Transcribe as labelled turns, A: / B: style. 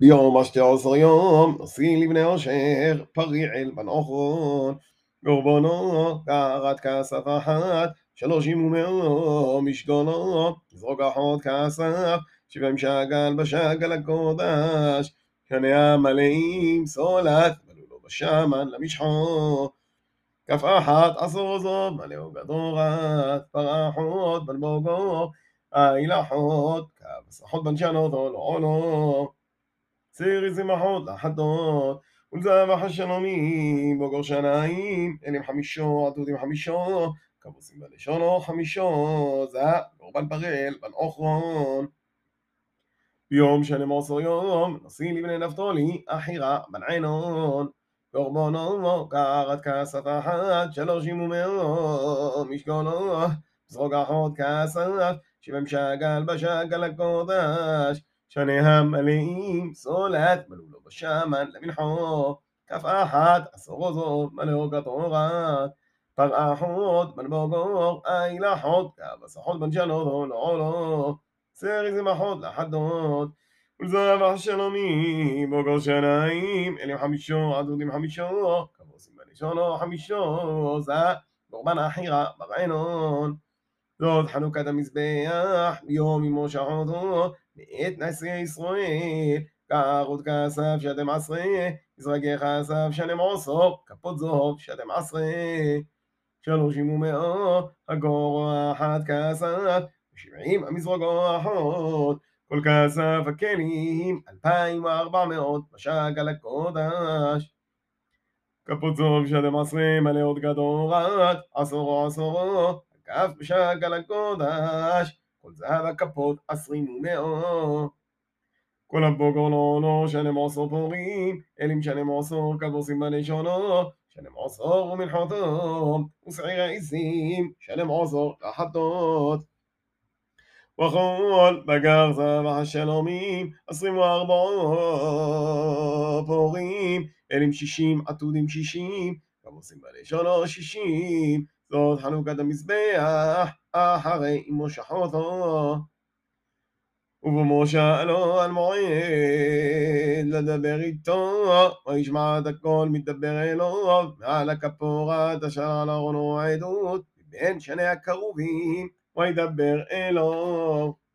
A: ביום השתי עשר יום, נשיא לבני אשר, פריעל בן אוכרון, קורבנו, קרת כסף אחת, שלושים ומאו משגונו, זרוק אחות כסף, שבעים שגל בשגל הקודש, קנה המלאים סולת, מלאו לו בשמן למשחו. כף אחת עשור זו, מלאו גדורת, פרחות בלבוגו, אילחות, כבש אחות בנשנות עולו. צירי זמחות לחדות, ולזבח השלומים, בוגר שנאים, אלים חמישו, עתודים חמישו, כבוסים בלשונו חמישו, זה קורבן פרל, בן אוכרון. ביום שלם עשר יום, נשיא לבני נפתולי, אחירה, בן עינון. קורבנו, קרת כסף אחת, שלושים ומאו, משגונו, זרוק אחות כסף, שבעים שגל בשגל הקודש. שני המלאים סולת מלאו לו בשמן למנחו כף אחת עשור זו מלאו כתורת פרחות בנבוגור אילחות כבסחות בנשנו לעולו סרי זמחות לחדות ולזבח שלומי בוגר שנאים אלים חמישו עדודים חמישו כבוסים בלשונו חמישו זה קורבן החירה ברענון זאת חנוכת המזבח ביום אמו שחותו מאת נשיא ישראל, קרות כסף שדם עשרה, יזרקי כסף שלם עשור, כפות זוב שדם עשרה, שלושים ומאו, הגורו אחת כסף, ושבעים המזרוגו אחות, כל כסף הכלים, אלפיים וארבע מאות, בשגל הקודש. כפות זוב שדם עשרה, מלא עוד גדורת, עשורו עשורו, כף בשגל הקודש. כל זהב הכפות עשרים ומאו. כל הבוגר לא לא שלם עשור פורים, אלים שלם עשור כבוסים בלשונו, שלם עשור ומנחתו, ושעיר העיזים, שלם עשור לחטות. וכל בגר זבח השלומים, עשרים וארבעו פורים, אלים שישים עתודים שישים, כבוסים בלשונו שישים, זאת חנוכת המזבח, אחרי אמו שחותו. ובמשה לו על מועד לדבר איתו, וישמע את הכל מדבר אלוהו, מעל הכפורת אשר על ארונו העדות, מבין שני הכרובים, וידבר אלוהו.